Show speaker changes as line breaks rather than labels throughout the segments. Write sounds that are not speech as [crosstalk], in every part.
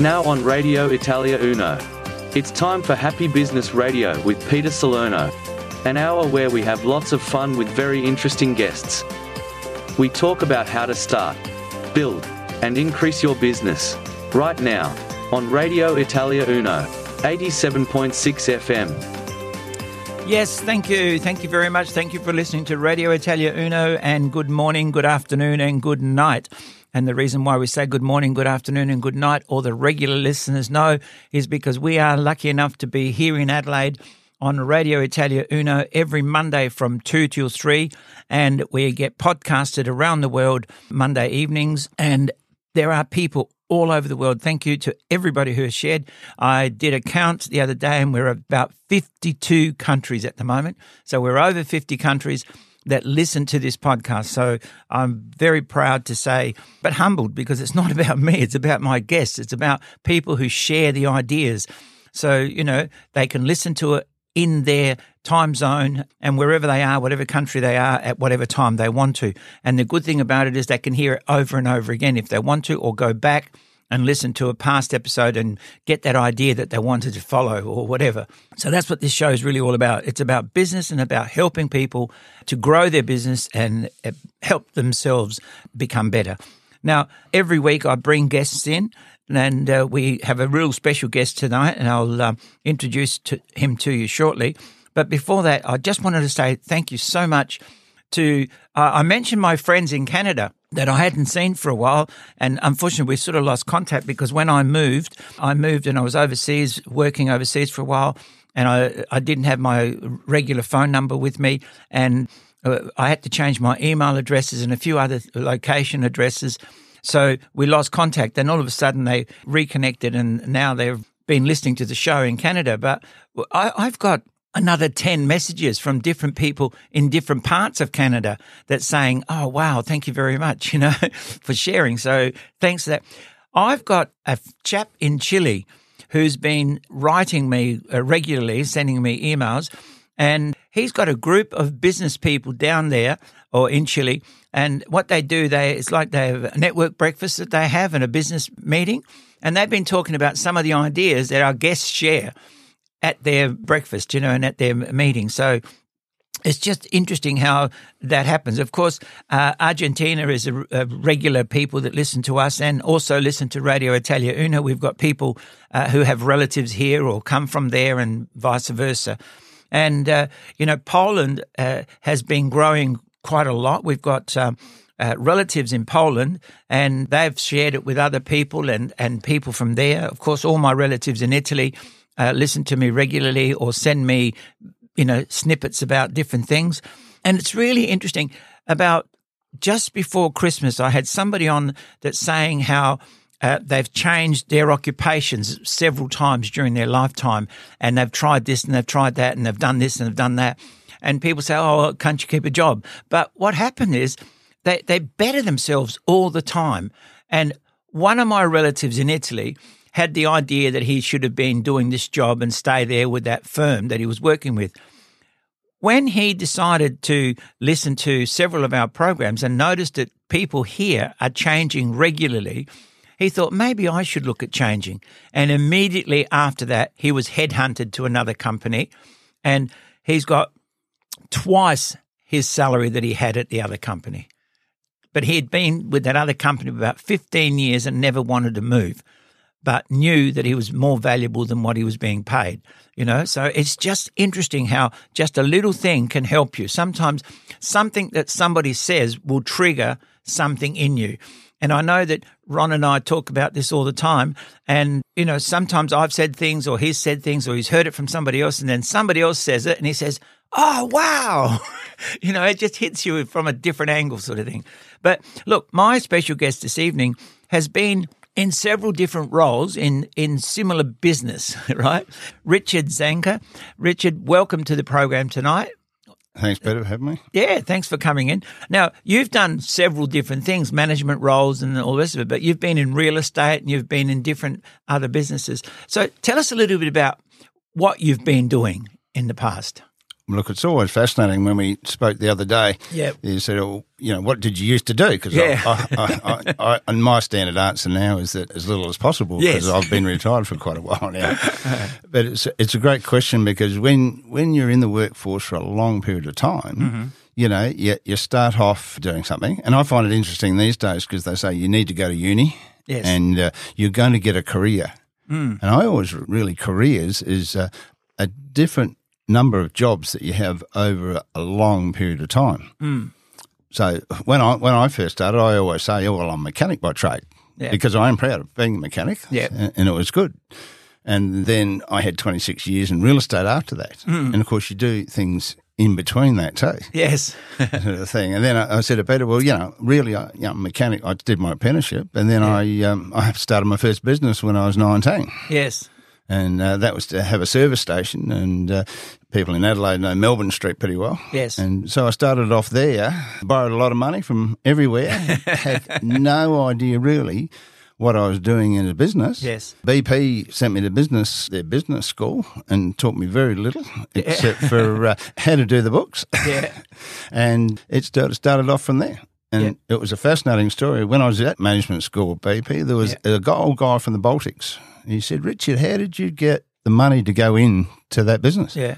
Now on Radio Italia Uno. It's time for Happy Business Radio with Peter Salerno, an hour where we have lots of fun with very interesting guests. We talk about how to start, build, and increase your business. Right now, on Radio Italia Uno, 87.6 FM.
Yes, thank you. Thank you very much. Thank you for listening to Radio Italia Uno and good morning, good afternoon, and good night. And the reason why we say good morning, good afternoon, and good night, all the regular listeners know, is because we are lucky enough to be here in Adelaide on Radio Italia Uno every Monday from 2 till 3. And we get podcasted around the world Monday evenings. And there are people all over the world. Thank you to everybody who has shared. I did a count the other day and we're about 52 countries at the moment. So we're over 50 countries that listen to this podcast. So I'm very proud to say, but humbled because it's [laughs] not about me, it's about my guests. It's about people who share the ideas. So, you know, they can listen to it in their time zone and wherever they are, whatever country they are, at whatever time they want to. And the good thing about it is they can hear it over and over again if they want to, or go back and listen to a past episode and get that idea that they wanted to follow or whatever. So that's what this show is really all about. It's about business and about helping people to grow their business and uh, help themselves become better. Now, every week I bring guests in and uh, we have a real special guest tonight, and I'll uh, introduce to him to you shortly. But before that, I just wanted to say thank you so much to. Uh, I mentioned my friends in Canada that I hadn't seen for a while, and unfortunately, we sort of lost contact because when I moved, I moved and I was overseas, working overseas for a while, and I I didn't have my regular phone number with me, and uh, I had to change my email addresses and a few other location addresses. So we lost contact. Then all of a sudden they reconnected and now they've been listening to the show in Canada. But I, I've got another 10 messages from different people in different parts of Canada that's saying, Oh, wow, thank you very much, [laughs] you know, for sharing. So thanks for that. I've got a chap in Chile who's been writing me uh, regularly, sending me emails, and he's got a group of business people down there or in Chile and what they do, they it's like they have a network breakfast that they have and a business meeting. And they've been talking about some of the ideas that our guests share at their breakfast, you know, and at their meeting. So it's just interesting how that happens. Of course, uh, Argentina is a, a, regular people that listen to us and also listen to Radio Italia Uno. We've got people uh, who have relatives here or come from there and vice versa. And, uh, you know, Poland uh, has been growing quite a lot. We've got um, uh, relatives in Poland, and they've shared it with other people and, and people from there. Of course, all my relatives in Italy uh, listen to me regularly or send me, you know, snippets about different things. And it's really interesting. About just before Christmas, I had somebody on that's saying how uh, they've changed their occupations several times during their lifetime, and they've tried this and they've tried that, and they've done this and they've done that and people say, "Oh, can't you keep a job?" But what happened is they they better themselves all the time. And one of my relatives in Italy had the idea that he should have been doing this job and stay there with that firm that he was working with. When he decided to listen to several of our programs and noticed that people here are changing regularly, he thought maybe I should look at changing. And immediately after that, he was headhunted to another company and he's got twice his salary that he had at the other company. But he had been with that other company about 15 years and never wanted to move, but knew that he was more valuable than what he was being paid. You know, so it's just interesting how just a little thing can help you. Sometimes something that somebody says will trigger something in you. And I know that Ron and I talk about this all the time. And, you know, sometimes I've said things or he's said things or he's heard it from somebody else and then somebody else says it and he says, oh, wow. [laughs] you know, it just hits you from a different angle, sort of thing. But look, my special guest this evening has been in several different roles in, in similar business, [laughs] right? Richard Zanker. Richard, welcome to the program tonight.
Thanks, Peter, for having me.
Yeah, thanks for coming in. Now, you've done several different things, management roles and all the rest of it, but you've been in real estate and you've been in different other businesses. So tell us a little bit about what you've been doing in the past.
Look, it's always fascinating when we spoke the other day.
Yeah.
You said, oh, you know, what did you used to do? Because
Yeah.
I, I, I, I, [laughs] and my standard answer now is that as little as possible because
Yes.
I've been retired for quite a while now. [laughs] but it's, it's a great question because when, when you're in the workforce for a long period of time,
Mm-hmm.
you know, you, you start off doing something. And I find it interesting these days because they say you need to go to uni
Yes.
and uh, you're going to get a career.
Mm.
And I always really careers is uh, a different number of jobs that you have over a, long period of time.
Mm.
So when I when I first started, I always say, "Oh well, I'm a mechanic by trade,"
Yeah.
because I am proud of being a mechanic,
Yeah.
and, and it was good. And then I had 26 years in real estate after that,
Mm.
and of course you do things in between that too
Yes. [laughs]
sort of thing. And then I, I said to Peter, well, you know, really, I, you know, mechanic. I did my apprenticeship, and then I um, I started my first business when I was 19
yes.
And uh, that was to have a service station. And uh, people in Adelaide know Melbourne Street pretty well.
Yes.
And so I started off there, borrowed a lot of money from everywhere, [laughs] had no idea really what I was doing in a business.
Yes.
BP sent me to business, their business school, and taught me very little except for uh, how to do the books.
Yeah. [laughs]
and it started, started off from there. And it was a fascinating story. When I was at management school BP, there was a guy, old guy from the Baltics. He said, Richard, how did you get the money to go in to that business?
Yeah.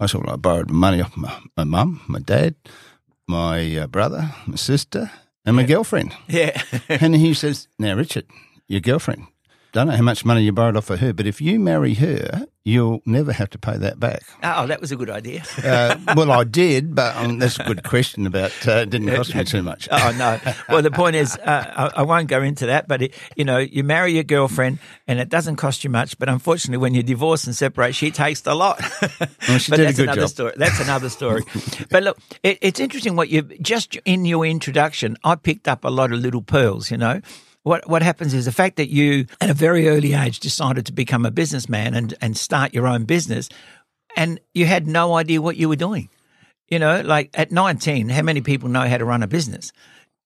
I said, well, I borrowed money off my, my mum, my dad, my uh, brother, my sister, and my girlfriend.
Yeah. [laughs]
and he says, now, Richard, your girlfriend, don't know how much money you borrowed off of her, but if you marry her, you'll never have to pay that back.
oh, that was a good idea.
Uh, well, I did, but um, that's a good question about uh, it didn't cost me too much.
Oh no! Well, the point is, uh, I, I won't go into that. But it, you know, you marry your girlfriend, and it doesn't cost you much. But unfortunately, when you divorce and separate, she takes a lot.
Well, she [laughs]
but
did a
that's
good
another
job.
story. That's another story. [laughs] but look, it, it's interesting what you just in your introduction. I picked up a lot of little pearls. You know. What, what happens is the fact that you, at a very early age, decided to become a businessman and, and start your own business, and you had no idea what you were doing. You know, like at 19, how many people know how to run a business?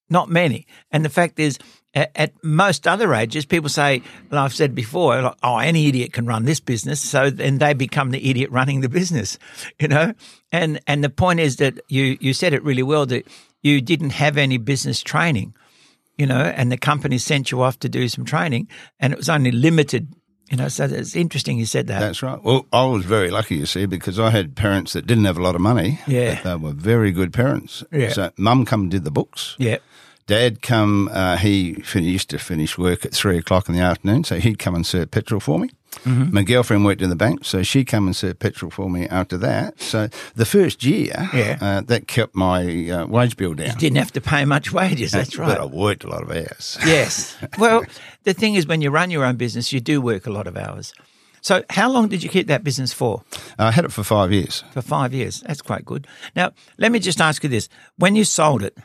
Not many. And the fact is, at, most other ages, people say, and I've said before, like, oh, any idiot can run this business. So then they become the idiot running the business, [laughs] you know? And, and the point is that you, you said it really well that you didn't have any business training, you know, and the company sent you off to do some training and it was only limited, you know, so it's interesting you said that.
That's right. Well, I was very lucky, you see, because I had parents that didn't have a lot of money.
Yeah.
but They were very good parents.
Yeah.
So mum come and did the books.
yeah.
Dad come, uh, he fin- used to finish work at three o'clock in the afternoon, so he'd come and serve petrol for me.
Mm-hmm.
My girlfriend worked in the bank, so she'd come and serve petrol for me after that. So the first year,
Yeah.
uh, that kept my uh, wage bill down.
Didn't have to pay much wages. That's right.
But I worked a lot of hours.
Yes. [laughs] Well, the thing is, when you run your own business, you do work a lot of hours. So, how long did you keep that business for?
I had it for five years.
For five years. That's quite good. Now, let me just ask you this: When you sold it,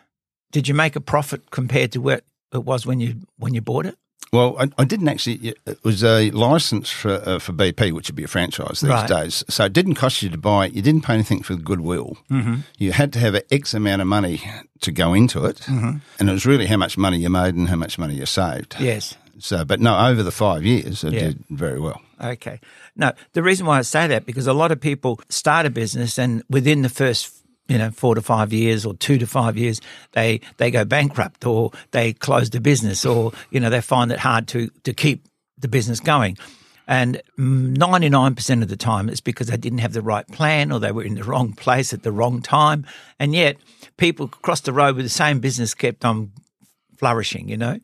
did you make a profit compared to where it was when you when you bought it?
Well, I, I didn't actually. It was a license for uh, for BP, which would be a franchise these
Right.
days. So it didn't cost you to buy it. You didn't pay anything for the goodwill. Mm-hmm. You had to have an X amount of money to go into it, mm-hmm. and it was really how much money you made and how much money you saved.
Yes.
So, but no, over the five years, it
Yeah.
did very well.
Okay. No, the reason why I say that because a lot of people start a business and within the first you know four to five years or two to five years they they go bankrupt or they close the business or you know they find it hard to to keep the business going. And 99% of the time, it's because they didn't have the right plan or they were in the wrong place at the wrong time. And yet, people across the road with the same business kept on flourishing, you know?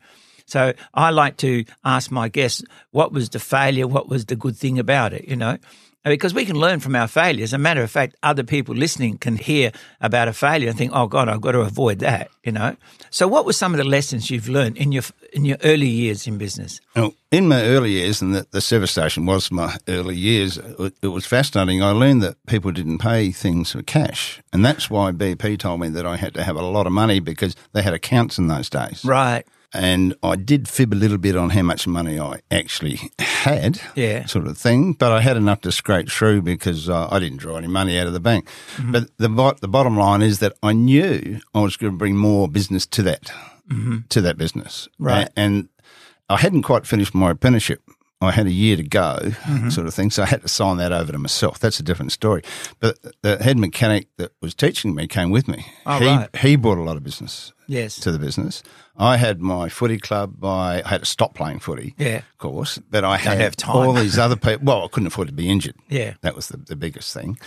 So I like to ask my guests, what was the failure? What was the good thing about it? You know, because we can learn from our failures. As a matter of fact, other people listening can hear about a failure and think, "Oh God, I've got to avoid that." You know. So, what were some of the lessons you've learned in your in your early years in business?
Now, in my early years, and the, the service station was my early years, it, it was fascinating. I learned that people didn't pay things for cash. And that's why BP told me that I had to have a lot of money because they had accounts in those days.
Right.
And I did fib a little bit on how much money I actually had,
Yeah.
sort of thing. But I had enough to scrape through because uh, I didn't draw any money out of the bank.
Mm-hmm.
But the the bottom line is that I knew I was going to bring more business to that to that business.
Mm-hmm. Right.
And I hadn't quite finished my apprenticeship I had a year to go,
Mm-hmm.
sort of thing. So I had to sign that over to myself. That's a different story. But the head mechanic that was teaching me came with me.
Oh,
he,
right.
he brought a lot of business
Yes.
to the business. I had my footy club. I had to stop playing footy,
Yeah.
of course. But I had
have time.
all these other people. Well, I couldn't afford to be injured.
Yeah.
That was the, the biggest thing.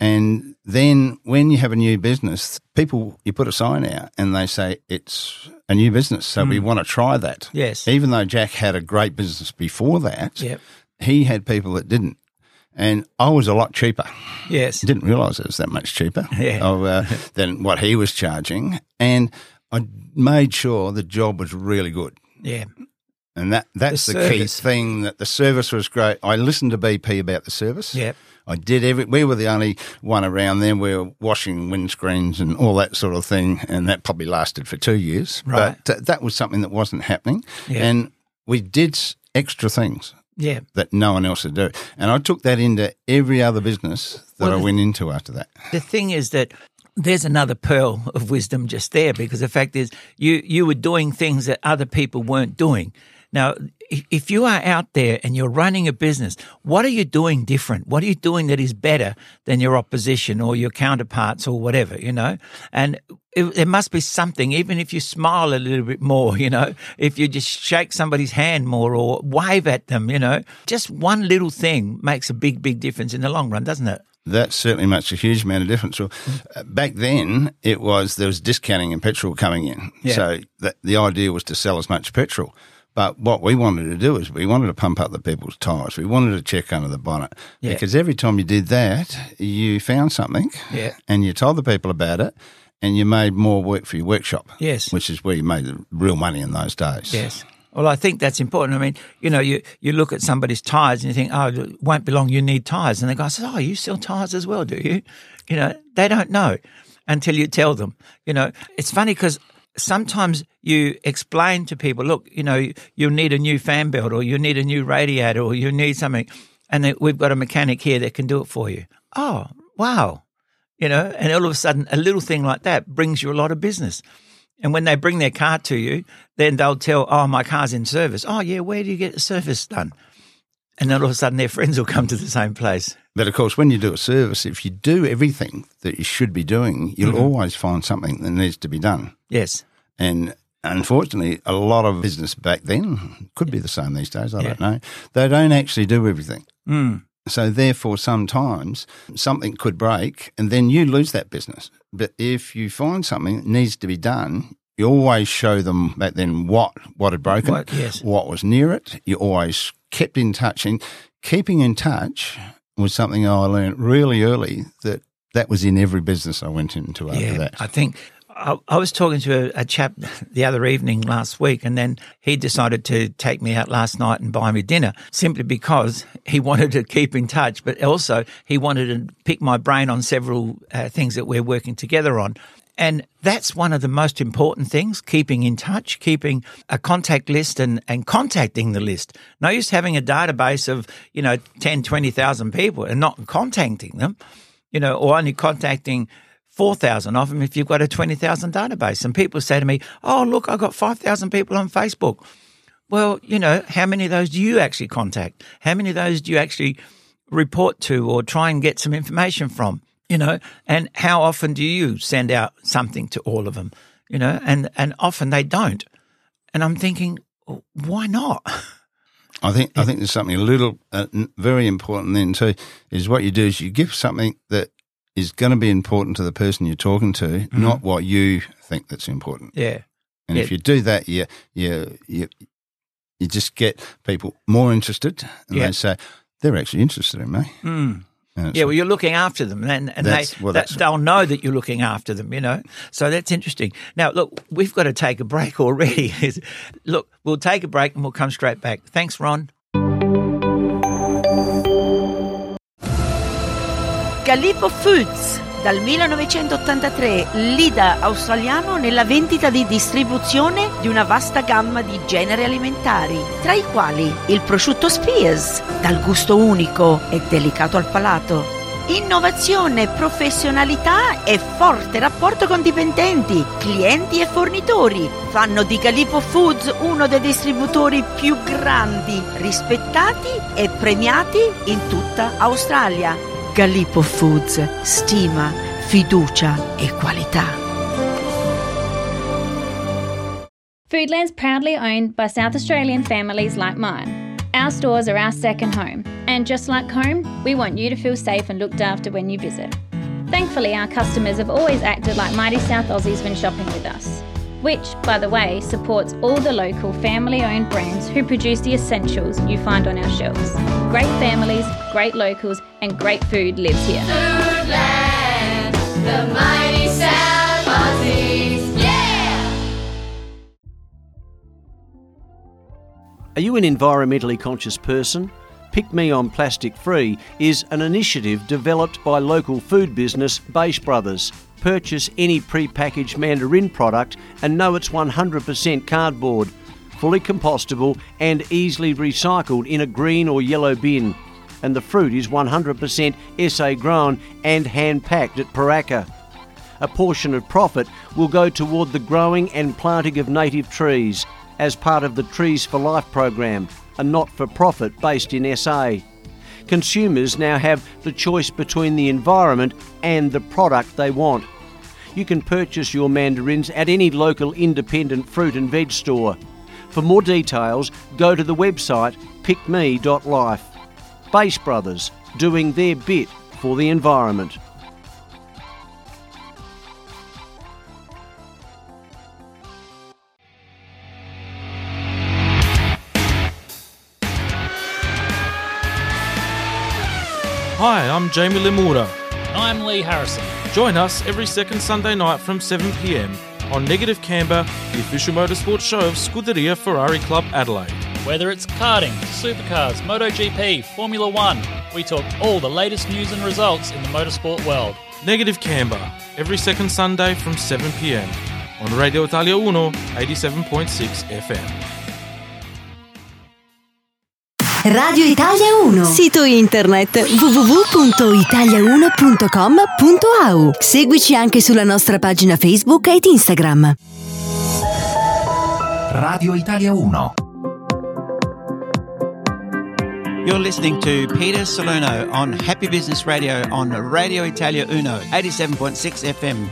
And then when you have a new business, people, you put a sign out and they say it's a new business. So we want to try that.
Yes.
Even though Jack had a great business before that,
Yep.
he had people that didn't. And I was a lot cheaper.
Yes.
Didn't realise it was that much cheaper [laughs]
Yeah.
of, uh, than what he was charging. And I made sure the job was really good.
Yeah.
And that, that's
The
the, key thing that the service was great. I listened to BP about the service.
Yeah.
I did every. We were the only one around then. We were washing windscreens and all that sort of thing, and that probably lasted for two years.
Right.
But uh, that was something that wasn't happening,
Yeah.
and we did extra things
Yeah.
that no one else would do. And I took that into every other business that
Well,
I went into after that.
the thing is that there's another pearl of wisdom just there because the fact is you you were doing things that other people weren't doing. Now, if you are out there and you're running a business, what are you doing different? What are you doing that is better than your opposition or your counterparts or whatever, you know? And it, there must be something, even if you smile a little bit more, [laughs] you know, if you just shake somebody's hand more or wave at them, you know, just one little thing makes a big, big difference in the long run, doesn't it?
That certainly makes a huge amount of difference. So, uh, back then, it was there was discounting and petrol coming in.
Yeah.
So the, the idea was to sell as much petrol. But what we wanted to do is we wanted to pump up the people's tyres. We wanted to check under the bonnet
Yeah.
because every time you did that, you found something
Yeah.
and you told the people about it and you made more work for your workshop.
Yes.
Which is where you made the real money in those days.
Yes. Well, I think that's important. I mean, you know, you, you look at somebody's tyres and you think, oh, it won't be long, you need tyres. And the guy says, oh, you sell tyres as well, do you? You know, they don't know until you tell them. You know, it's funny because sometimes you explain to people, look, you know, you need a new fan belt or you need a new radiator or you need something. And we've got a mechanic here that can do it for you. Oh, wow. You know, and all of a sudden, a little thing like that brings you a lot of business. And when they bring their car to you, then they'll tell, "Oh, my car's in service." Oh, yeah, where do you get the service done? And then all of a sudden, their friends will come to the same place.
But of course, when you do a service, if you do everything that you should be doing, you'll
Mm-hmm.
always find something that needs to be done.
Yes,
And unfortunately, a lot of business back then could be the same these days. I
Yeah.
don't know. They don't actually do everything.
mm.
So therefore, sometimes something could break, and then you lose that business. But if you find something that needs to be done, you always show them back then what what had broken,
What- yes.
what was near it. You always kept in touch, and keeping in touch was something I learned really early. That that was in every business I went into after
yeah.
that.
I think I, I was talking to a, a chap [laughs] the other evening last week, and then he decided to take me out last night and buy me dinner simply because he [laughs] wanted to keep in touch, but also he wanted to pick my brain on several uh, things that we're working together on. And that's one of the most important things, keeping in touch, keeping a contact list and, and contacting the list. No use having a database of, you know, 10, 20,000 people and not contacting them, you know, or only contacting 4,000 of them if you've got a 20,000 database. And people say to me, oh, look, I've got 5,000 people on Facebook. Well, you know, how many of those do you actually contact? How many of those do you actually report to or try and get some information from? You know, and how often do you send out something to all of them? You know, and, and often they don't. And I'm thinking, why not?
I think I think there's something a little uh, very important then too. Is what you do is you give something that is going to be important to the person you're talking to, not what you think that's important.
Yeah.
And if you do that, you you you you just get people more interested, and
Yeah.
they say they're actually interested in me.
Mm. Yeah, well, you're looking after them, and, and they
well,
that, they'll know that you're looking after them. You know, so that's interesting. Now, look, we've got to take a break [laughs] already. look, we'll take a break and we'll come straight back. Thanks, Ron.
Gallipo Foods, dal 1983 leader australiano nella vendita di distribuzione di una vasta gamma di generi alimentari, tra i quali il prosciutto Spears, dal gusto unico e delicato al palato, Innovazione, professionalità e forte rapporto con dipendenti, clienti e fornitori fanno di Gallipo Foods uno dei distributori più grandi, rispettati e premiati in tutta Australia. Galipo Foods, stima, fiducia e qualità.
Foodland's proudly owned by South Australian families like mine. Our stores are our second home, and just like home, we want you to feel safe and looked after when you visit. Thankfully, our customers have always acted like mighty South Aussies when shopping with us, which, by the way, supports all the local family owned brands who produce the essentials you find on our shelves. Great families, great locals, and great food lives here.
Foodland, the mighty South Aussies, yeah!
Are you an environmentally conscious person? Pick Me on Plastic Free is an initiative developed by local food business Base Brothers. Purchase any pre-packaged mandarin product and know it's 100% cardboard, fully compostable and easily recycled in a green or yellow bin. And the fruit is 100% SA grown and hand packed at Paraka. A portion of profit will go toward the growing and planting of native trees as part of the Trees for Life program, a not for profit based in SA. Consumers now have the choice between the environment and the product they want. You can purchase your mandarins at any local independent fruit and veg store. For more details, go to the website pickme.life. Base Brothers, doing their bit for the environment.
Hi, I'm Jamie Limura.
I'm Lee Harrison.
Join us every second Sunday night from 7pm on Negative Camber, the official motorsport show of Scuderia Ferrari Club Adelaide.
Whether it's karting, supercars, MotoGP, Formula One, we talk all the latest news and results in the motorsport world.
Negative Camber, every second Sunday from 7pm on Radio Italia Uno, 87.6 FM.
Radio Italia 1. Sito internet www.italia1.com.au. Seguici anche sulla nostra pagina Facebook ed Instagram.
Radio Italia 1.
You're listening to Peter Salerno on Happy Business Radio on Radio Italia Uno, 87.6 FM.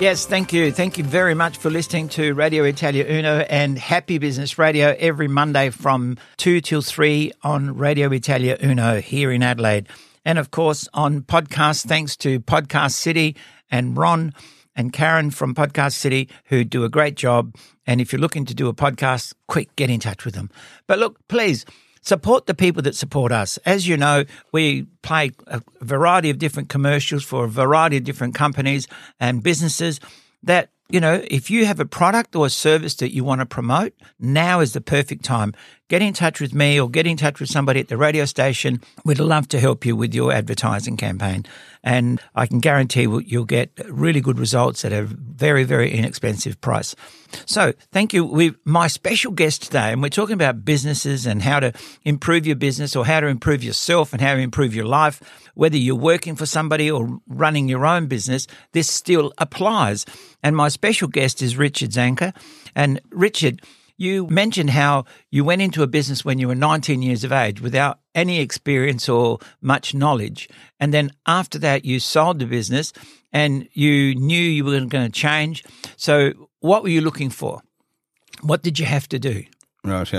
Yes, thank you. Thank you very much for listening to Radio Italia Uno and Happy Business Radio every Monday from 2 till 3 on Radio Italia Uno here in Adelaide. And of course, on podcast, thanks to Podcast City and Ron and Karen from Podcast City, who do a great job. And if you're looking to do a podcast, quick, get in touch with them. But look, please, support the people that support us. As you know, we play a variety of different commercials for a variety of different companies and businesses that you know, if you have a product or a service that you want to promote, now is the perfect time. Get in touch with me or get in touch with somebody at the radio station. We'd love to help you with your advertising campaign. And I can guarantee you'll get really good results at a very, very inexpensive price. So thank you. We, my special guest today, and we're talking about businesses and how to improve your business or how to improve yourself and how to improve your life. Whether you're working for somebody or running your own business, this still applies. And my special guest is Richard Zanker. And Richard, you mentioned how you went into a business when you were 19 years of age without any experience or much knowledge. And then after that, you sold the business and you knew you were going to change. So, what were you looking for? What did you have to do?
Right.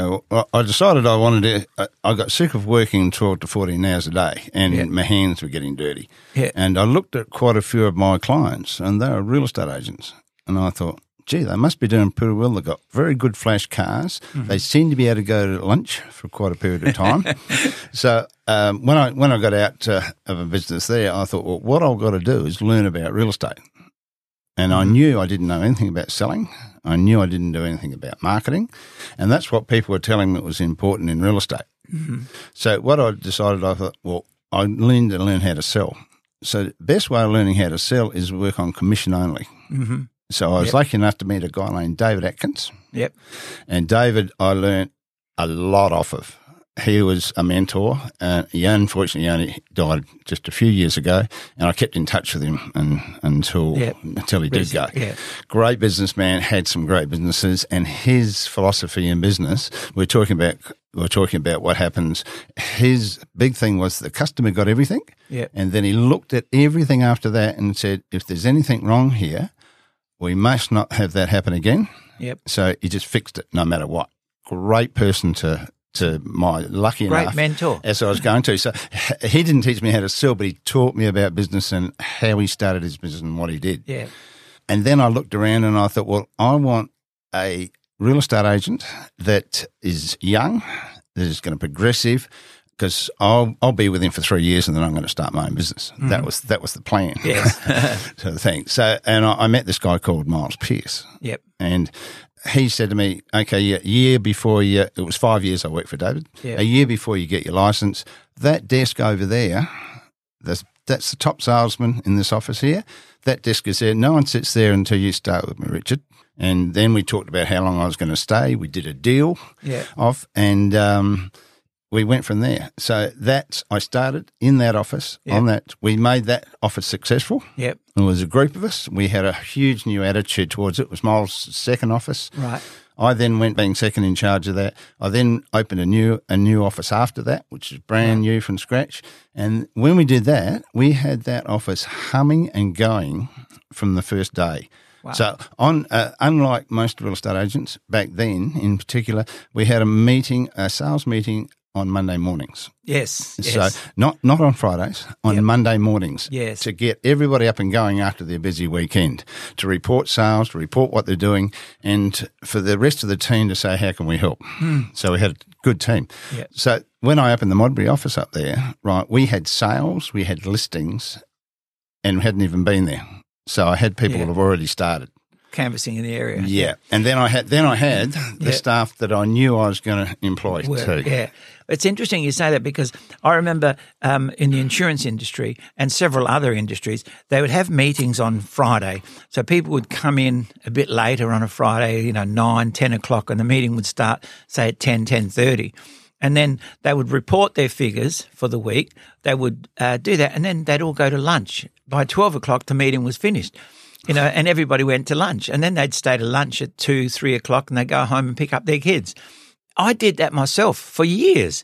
I decided I wanted to. I got sick of working 12 to 14 hours a day and
Yeah.
my hands were getting dirty.
Yeah.
And I looked at quite a few of my clients and they were real estate agents. And I thought, gee, they must be doing pretty well. They've got very good flash cars.
Mm-hmm.
They seem to be able to go to lunch for quite a period of time. [laughs] so um, when I when I got out uh, of a business there, I thought, well, what I've got to do is learn about real estate. And I knew I didn't know anything about selling. I knew I didn't do anything about marketing. And that's what people were telling me was important in real estate. So what I decided, I thought, well, I learned to learn how to sell. So the best way of learning how to sell is work on commission only.
Mm-hmm.
So I was
Yep.
lucky enough to meet a guy named David Atkins.
Yep.
And David, I learned a lot off of. he was a mentor. Uh, he unfortunately only died just a few years ago, and I kept in touch with him and, until
Yep.
until he did go.
Yeah.
Great businessman, had some great businesses, and his philosophy in business. We're talking about we're talking about what happens. His big thing was the customer got everything,
Yep.
and then he looked at everything after that and said, if there's anything wrong here, we must not have that happen again.
Yep.
So he just fixed it no matter what. Great person to to my lucky
Great
enough
mentor.
as I was going to. So he didn't teach me how to sell, but he taught me about business and how he started his business and what he did.
Yeah.
And then I looked around and I thought, well, I want a real estate agent that is young, that is going to progressive, because I'll I'll be with him for three years and then I'm going to start my own business. That was that was the plan.
Yes. [laughs] [laughs]
so the thing. So and I, I met this guy called Miles Pierce,
Yep.
and he said to me, "Okay, yeah, year before you, it was five years I worked for David.
Yeah.
A year before you get your license, that desk over there, that's that's the top salesman in this office here. That desk is there. No one sits there until you start with me, Richard." And then we talked about how long I was going to stay. We did a deal
Yeah.
off, and um, we went from there. So that I started in that office.
Yeah.
On that, we made that office successful.
Yep.
It was a group of us. We had a huge new attitude towards it. It was Miles' second office.
Right.
I then went being second in charge of that. I then opened a new a new office after that, which is brand new from scratch. And when we did that, we had that office humming and going from the first day. So, on uh, unlike most real estate agents back then, in particular, we had a meeting, a sales meeting on Monday mornings.
Yes. yes.
So not not on Fridays, on
Yep.
Monday mornings.
Yes.
To get everybody up and going after their busy weekend, to report sales, to report what they're doing, and for the rest of the team to say, how can we help? Hmm. So we had a good team.
Yep.
So when I opened the Modbury office up there, right, we had sales, we had listings, and we hadn't even been there. So I had people
Yeah.
that have already started.
Canvassing in the area.
Yeah. And then I had then I had the
Yeah.
staff that I knew I was going to employ
Work,
too.
Yeah. It's interesting you say that because I remember um, in the insurance industry and several other industries, they would have meetings on Friday. So people would come in a bit later on a Friday, you know, 9, 10 o'clock, and the meeting would start, say, at 10, 10.30. And then they would report their figures for the week. They would uh, do that, and then they'd all go to lunch. By 12 o'clock, the meeting was finished you know, and everybody went to lunch. And then they'd stay to lunch at two, three o'clock and they'd go home and pick up their kids. I did that myself for years.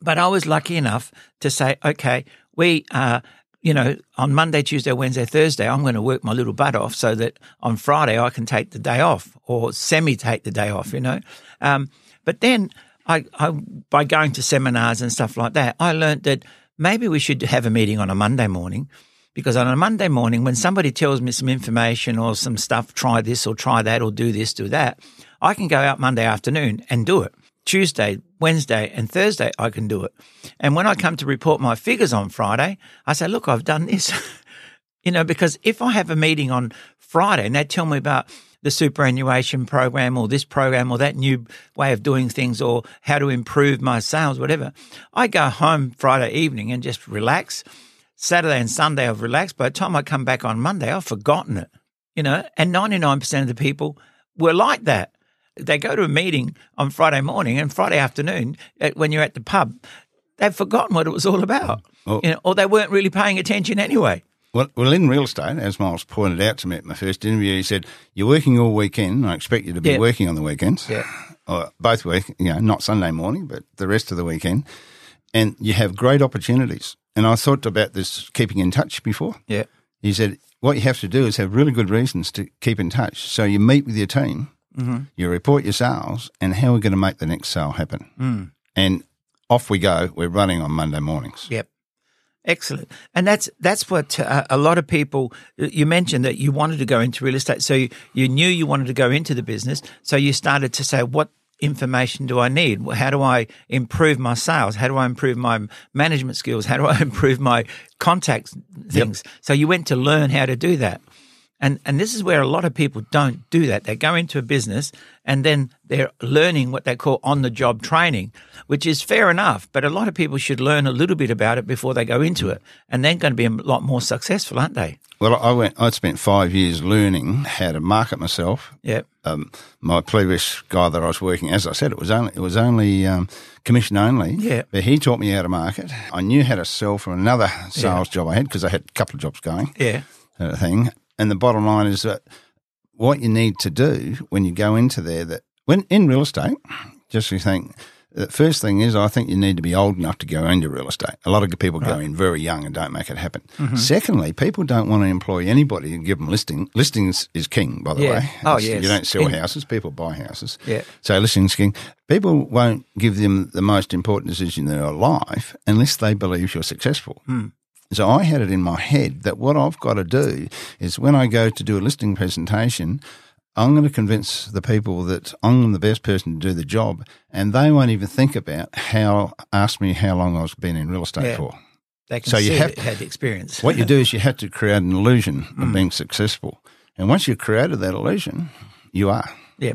But I was lucky enough to say, okay, we are, you know, on Monday, Tuesday, Wednesday, Thursday, I'm going to work my little butt off so that on Friday I can take the day off or semi take the day off, you know. Um, but then I, I, by going to seminars and stuff like that, I learned that maybe we should have a meeting on a Monday morning because on a Monday morning, when somebody tells me some information or some stuff, try this or try that or do this, do that, I can go out Monday afternoon and do it. Tuesday, Wednesday, and Thursday, I can do it. And when I come to report my figures on Friday, I say, look, I've done this. [laughs] you know, because if I have a meeting on Friday and they tell me about the superannuation program or this program or that new way of doing things or how to improve my sales, whatever, I go home Friday evening and just relax. Saturday and Sunday I've relaxed. By the time I come back on Monday, I've forgotten it. You know, and 99% of the people were like that. They go to a meeting on Friday morning and Friday afternoon uh, when you're at the pub, they've forgotten what it was all about.
Oh.
You know, or they weren't really paying attention anyway.
Well, well, in real estate, as Miles pointed out to me at my first interview, he said, "You're working all weekend. I expect you to be working on the weekends,
Yeah.
or both week, you know, not Sunday morning, but the rest of the weekend, and you have great opportunities." And I thought about this keeping in touch before.
Yeah.
He said, "What you have to do is have really good reasons to keep in touch. So you meet with your team, you report your sales, and how we're going to make the next sale happen, and off we go. We're running on Monday mornings."
Yep. Excellent. And that's that's what uh, a lot of people you mentioned that you wanted to go into real estate so you, you knew you wanted to go into the business so you started to say what information do I need? How do I improve my sales? How do I improve my management skills? How do I [laughs] improve my contact things? So you went to learn how to do that. And and this is where a lot of people don't do that. They go into a business and then they're learning what they call on the job training, which is fair enough, but a lot of people should learn a little bit about it before they go into it. And they're going to be a lot more successful, aren't they?
Well, I went. I spent five years learning how to market myself.
Yeah.
Um, my previous guy that I was working, as I said, it was only it was only um, commission only.
Yeah.
But he taught me how to market. I knew how to sell from another sales job I had because I had a couple of jobs going.
Yeah.
uh, thing. And the bottom line is that what you need to do when you go into there, that when in real estate, just you think, the first thing is I think you need to be old enough to go into real estate. A lot of people go in very young and don't make it happen.
Mm-hmm.
Secondly, people don't want to employ anybody and give them listing. Listings is king, by the
Yeah.
way.
Oh,
It's-
yes.
You don't sell
In-
houses, people buy houses.
Yeah.
So listings king. People won't give them the most important decision in their life unless they believe you're successful. So I had it in my head that what I've got to do is when I go to do a listing presentation, I'm going to convince the people that I'm the best person to do the job, and they won't even think about how ask me how long I've been in real estate
Yeah.
for.
They can
So you
see
have-
had the experience.
What you do is you have to create an illusion
Mm.
of being successful, and once you've created that illusion, you are.
Yeah.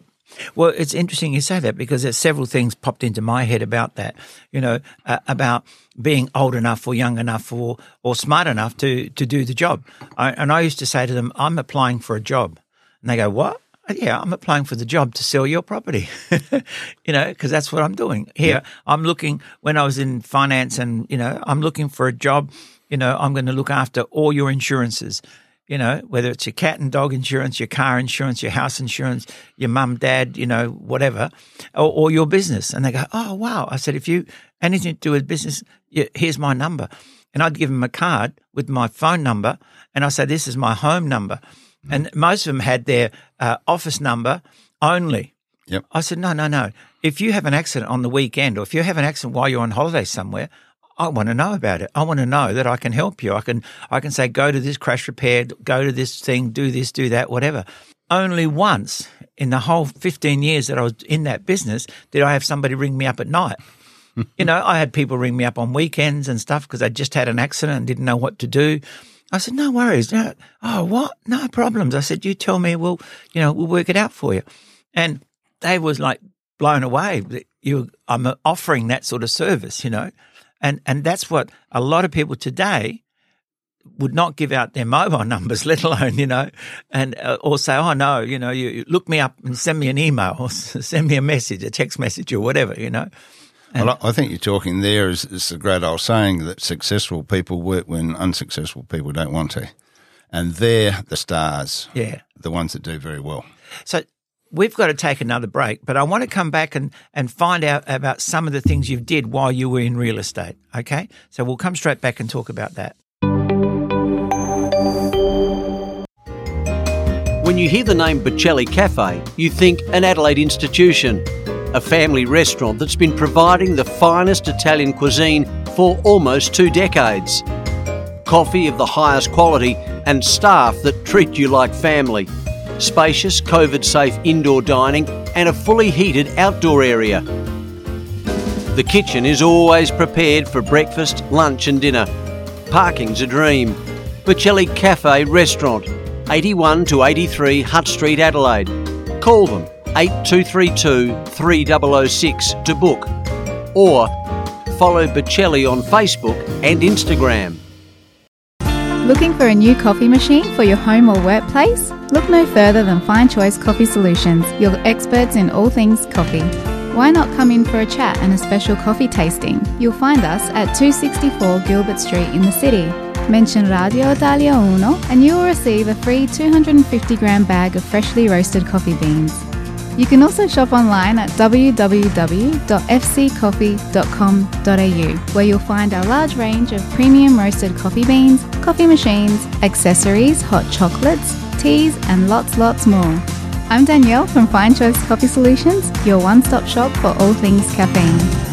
Well, it's interesting you say that because there's several things popped into my head about that. You know, uh, about being old enough or young enough or or smart enough to to do the job. I, and I used to say to them, "I'm applying for a job," and they go, "What?" Uh, yeah, I'm applying for the job to sell your property. [laughs] you know, because that's what I'm doing here. I'm looking when I was in finance, and you know, I'm looking for a job. You know, I'm going to look after all your insurances you know, whether it's your cat and dog insurance, your car insurance, your house insurance, your mum, dad, you know, whatever, or, or your business. And they go, oh, wow. I said, if you, anything to do with business, here's my number. And I'd give them a card with my phone number. And I say, this is my home number. And most of them had their uh, office number only.
Yep.
I said, no, no, no. If you have an accident on the weekend or if you have an accident while you're on holiday somewhere, I want to know about it. I want to know that I can help you. I can I can say go to this crash repair, go to this thing, do this, do that, whatever. Only once in the whole 15 years that I was in that business did I have somebody ring me up at night. [laughs] you know, I had people ring me up on weekends and stuff because they just had an accident and didn't know what to do. I said, no worries. No, oh, what? No problems. I said, you tell me, we'll, you know, we'll work it out for you. And they was like blown away that you, I'm offering that sort of service, you know. And and that's what a lot of people today would not give out their [laughs] mobile numbers, let alone you know, and uh, or say, oh no, you know, you, you look me up and send me an email or [laughs] send me a message, a text message or whatever, you know.
Well, I I think you're talking there is, is the great old saying that successful people work when unsuccessful people don't want to. And they're the stars,
Yeah.
the ones that do very well.
So we've got to take another break, but I want to come back and, and find out about some of the things you did while you were in real estate. Okay. So we'll come straight back and talk about that.
When you hear the name Bocelli Cafe, you think an Adelaide institution, a family restaurant that's been providing the finest Italian cuisine for almost two decades. Coffee of the highest quality and staff that treat you like family. Spacious, COVID safe indoor dining and a fully heated outdoor area. The kitchen is always prepared for breakfast, lunch, and dinner. Parking's a dream. Bocelli Cafe Restaurant, 81 to 83 Hutt Street, Adelaide. Call them 8232 3006 to book or follow Bocelli on Facebook and Instagram.
Looking for a new coffee machine for your home or workplace? Look no further than Fine Choice Coffee Solutions, your experts in all things coffee. Why not come in for a chat and a special coffee tasting? You'll find us at 264 Gilbert Street in the city. Mention Radio Italia Uno and you will receive a free 250 gram bag of freshly roasted coffee beans. You can also shop online at www.fccoffee.com.au, where you'll find our large range of premium roasted coffee beans, coffee machines, accessories, hot chocolates, teas, and lots, lots more. I'm Danielle from Fine Choice Coffee Solutions, your one stop shop for all things caffeine.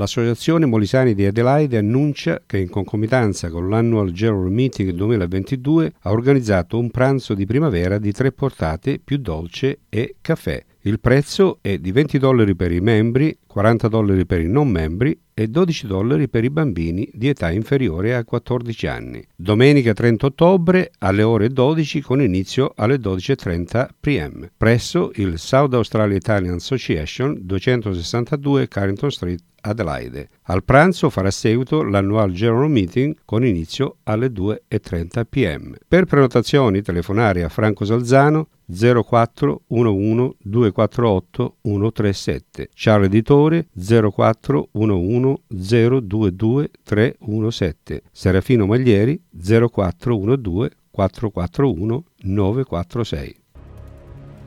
L'Associazione Molisani di Adelaide annuncia che in concomitanza con l'Annual General Meeting 2022 ha organizzato un pranzo di primavera di tre portate più dolce e caffè. Il prezzo è di 20 dollari per i membri, 40 dollari per i non membri e 12 dollari per i bambini di età inferiore a 14 anni. Domenica 30 ottobre alle ore 12 con inizio alle 12.30 pm presso il South Australia Italian Association 262 Carrington Street Adelaide. Al pranzo farà seguito l'annual General Meeting con inizio alle 2.30 pm. Per prenotazioni telefonare a Franco Salzano 04 11 248 137. Ciao editore 04 11 022 317. Serafino Maglieri 04 12 441 946.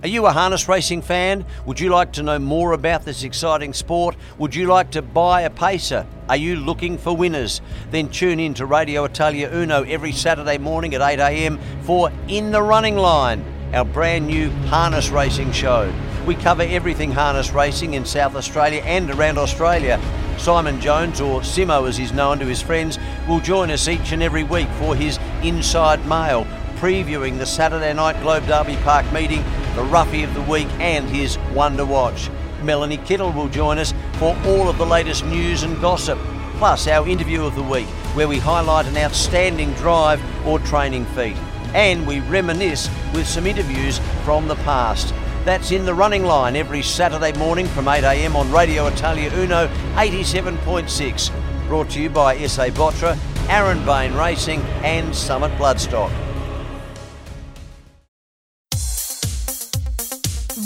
Are you a harness racing fan? Would you like to know more about this exciting sport? Would you like to buy a pacer? Are you looking for winners? Then tune in to Radio Italia Uno every Saturday morning at 8am for In the Running Line, our brand new harness racing show. We cover everything harness racing in South Australia and around Australia. Simon Jones, or Simo as he's known to his friends, will join us each and every week for his Inside Mail, previewing the Saturday night Globe Derby Park meeting, the roughie of the week, and his Wonder Watch. Melanie Kittle will join us for all of the latest news and gossip, plus our interview of the week, where we highlight an outstanding drive or training feat. And we reminisce with some interviews from the past. That's in the running line every Saturday morning from 8am on Radio Italia Uno 87.6. Brought to you by SA Botra, Aaron Bain Racing, and Summit Bloodstock.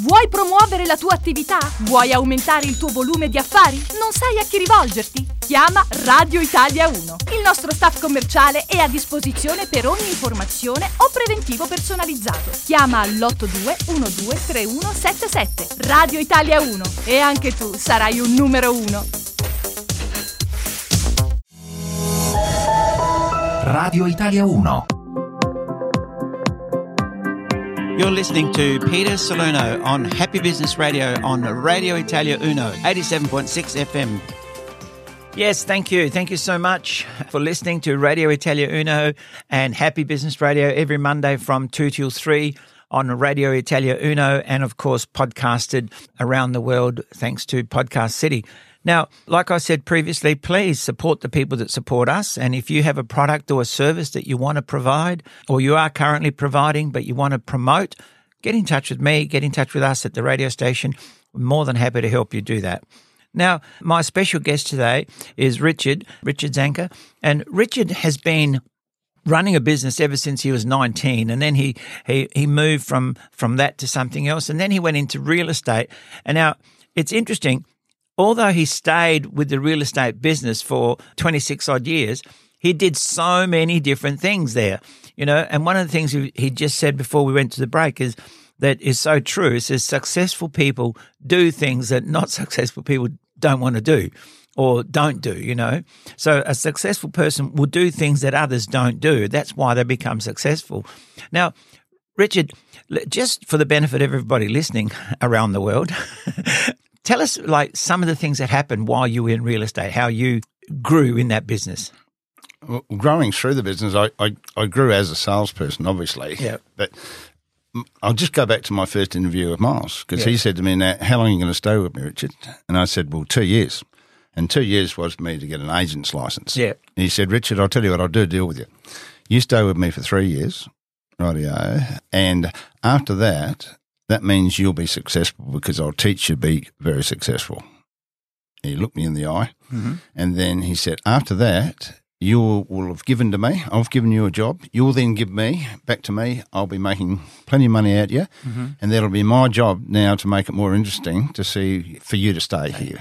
Vuoi promuovere la tua attività? Vuoi aumentare il tuo volume di affari? Non sai a chi rivolgerti? Chiama Radio Italia 1. Il nostro staff commerciale è a disposizione per ogni informazione o preventivo personalizzato. Chiama all'82 123177. Radio Italia 1 e anche tu sarai un numero 1.
Radio Italia 1.
You're listening to Peter Salerno on Happy Business Radio on Radio Italia Uno, 87.6 FM. Yes, thank you. Thank you so much for listening to Radio Italia Uno and Happy Business Radio every Monday from 2 till 3 on Radio Italia Uno and, of course, podcasted around the world thanks to Podcast City. Now, like I said previously, please support the people that support us. And if you have a product or a service that you want to provide, or you are currently providing, but you want to promote, get in touch with me, get in touch with us at the radio station. We're more than happy to help you do that. Now, my special guest today is Richard, Richard Zanker. And Richard has been running a business ever since he was 19 and then he, he he moved from from that to something else and then he went into real estate and now it's interesting although he stayed with the real estate business for 26 odd years, he did so many different things there, you know. And one of the things he, just said before we went to the break is that is so true. It says successful people do things that not [laughs] successful people don't want to do or don't do, you know. So a successful person will do things that others don't do. That's why they become successful. Now, Richard, just for the benefit of everybody listening [laughs] around the world, [laughs] Tell us like some of the things that happened while you were in real estate, how you grew in that business.
Well, growing through the business, I, I, I grew as a salesperson, obviously.
Yeah.
But I'll just go back to my first interview with Miles because
Yeah.
he said to me, now, how long are you going to stay with me, Richard? And I said, well, two years. And two years was for me to get an agent's license.
Yeah.
And he said, Richard, I'll tell you what, I'll do a deal with you. You stay with me for three years, rightio. And after that, that means you'll be successful because I'll teach you to be very successful. He looked me in the eye.
Mhm.
And then he said, after that, you will have given to me. I've given you a job. You'll then give me back to me. I'll be making plenty of money out you,
Mhm.
and that'll be my job now to make it more interesting to see for you to stay [laughs] here.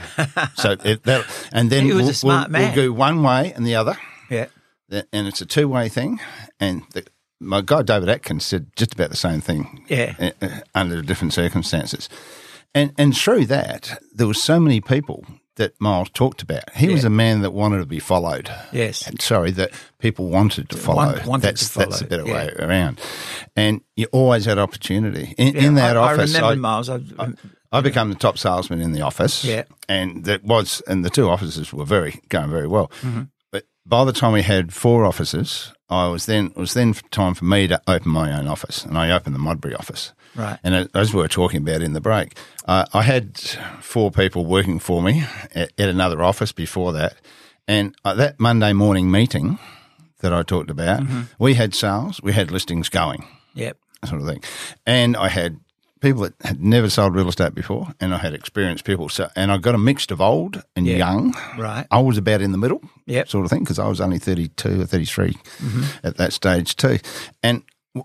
so it, that, and then we'll, we'll, we'll go one way and the other.
Yeah.
And it's a two way thing. And the, my guy David Atkins said just about the same thing.
Yeah.
uh, uh, under different circumstances, and and through that there was so many people that Miles talked about. He was a man that wanted to be followed.
Yes.
And sorry, that people wanted to follow.
Want- wanted
that's
to
that's a better
yeah.
way around. And you always had opportunity in,
Yeah,
in that
I- I
office.
remember Miles. I-
I, I became the top salesman in the office.
Yeah.
and that was and the two offices were very going very well.
Mhm.
By the time we had four offices, I was then it was then time for me to open my own office, and I opened the Modbury office.
Right.
And as- we were talking about in the break, uh, I had four people working for me at, at another office before that, and uh, that Monday morning meeting that I talked about,
Mhm.
we had sales, we had listings going
Yep.
sort of thing. And I had people that had never sold real estate before, and I had experienced people. So, and I got a mixed of old and
Yeah.
young.
Right.
I was about in the middle,
Yep.
sort of thing, because I was only thirty-two or 33
Mhm.
at that stage too, and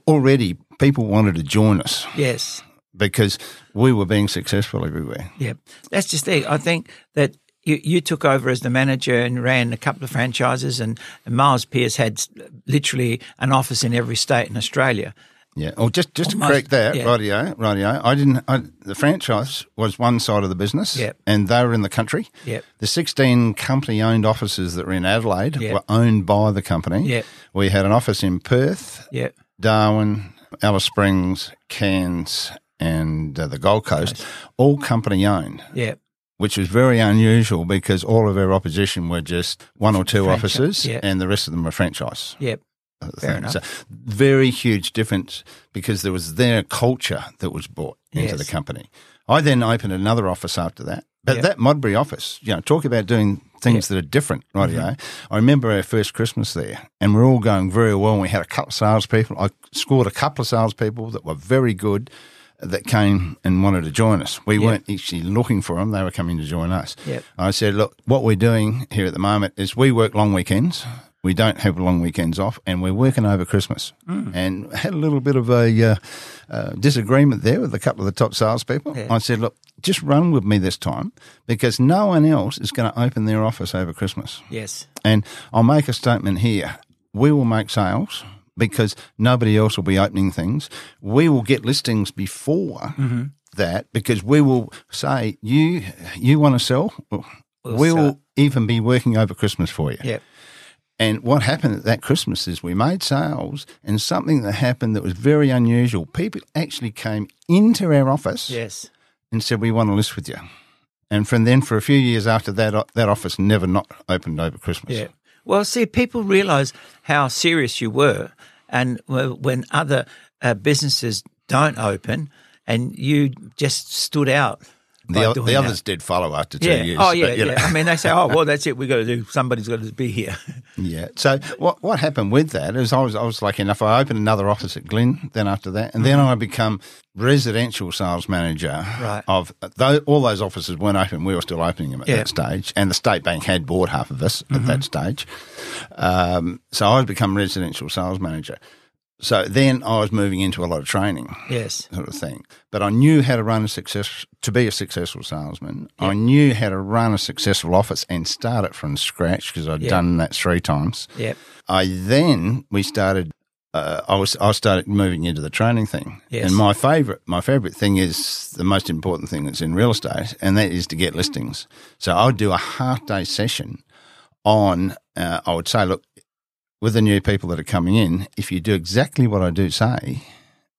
already people wanted to join us
Yes.
because we were being successful everywhere.
Yeah, that's just it. I think that you, you took over as the manager and ran a couple of franchises, and, and Miles Pierce had literally an office in every state in Australia.
Yeah. Well, just just
Almost,
to correct that,
yeah.
rightio, rightio. I didn't. I, the franchise was one side of the business,
Yep.
and they were in the country.
Yep.
The sixteen company-owned offices that were in Adelaide
Yep.
were owned by the company.
Yep.
We had an office in Perth,
Yep.
Darwin, Alice Springs, Cairns, and uh, the Gold Coast, all company-owned.
Yeah,
Which was very unusual because all of our opposition were just one or two
Franchise,
offices,
yeah.
and the rest of them were franchise
Yep. Uh, Fair
thing.
enough.
So very huge difference because there was their culture that was brought into
Yes.
the company. I then opened another office after that. But
Yep.
that Modbury office, you know, talk about doing things that are different, right?
Mhm.
I remember our first Christmas there and we're all going very well. And we had a couple of salespeople. I scored a couple of salespeople that were very good uh, that came and wanted to join us. We
Yep.
weren't actually looking for them. They were coming to join us.
Yep.
I said, look, what we're doing here at the moment is we work long weekends. We don't have long weekends off, and we're working over Christmas.
Mm.
And had a little bit of a uh, uh, disagreement there with a couple of the top salespeople.
Yeah.
I said, look, just run with me this time because no one else is going to open their office over Christmas.
Yes.
And I'll make a statement here. We will make sales because nobody else will be opening things. We will get listings before
Mhm.
that because we will say, you you want to sell? Well,
We'll
even be working over Christmas for you.
Yep.
And what happened at that Christmas is we made sales, and something that happened that was very unusual. People actually came into our office
Yes.
and said, "We want to list with you." And from then, for a few years after that, that office never not opened over Christmas.
Yeah. Well, see, people realise how serious you were, and when other uh, businesses don't open, and you just stood out.
The, the
that.
others did follow after two
yeah.
years.
Oh, yeah,
but, you
yeah.
know.
I mean, they say, "Oh, well, that's it. We've got to do. Somebody's got to be here." [laughs]
Yeah. So what what happened with that is I was I was lucky enough. I opened another office at Glen. Then after that, and then I become residential sales manager.
Mm-hmm. Right.
Of though all those offices weren't open, we were still opening them at
Yeah.
that stage, and the state bank had bought half of us at
Mhm.
that stage. Um, so I was become residential sales manager. So then I was moving into a lot of training
Yes.
sort of thing. But I knew how to run a success to be a successful salesman. I knew how to run a successful office and start it from scratch because I'd
Yeah.
done that three times.
Yep.
I then we started. Uh, I was I started moving into the training thing,
Yes.
and my favorite my favorite thing is the most important thing that's in real estate, and that is to get listings. So I would do a half day session on. Uh, I would say, look, with the new people that are coming in, if you do exactly what I do say,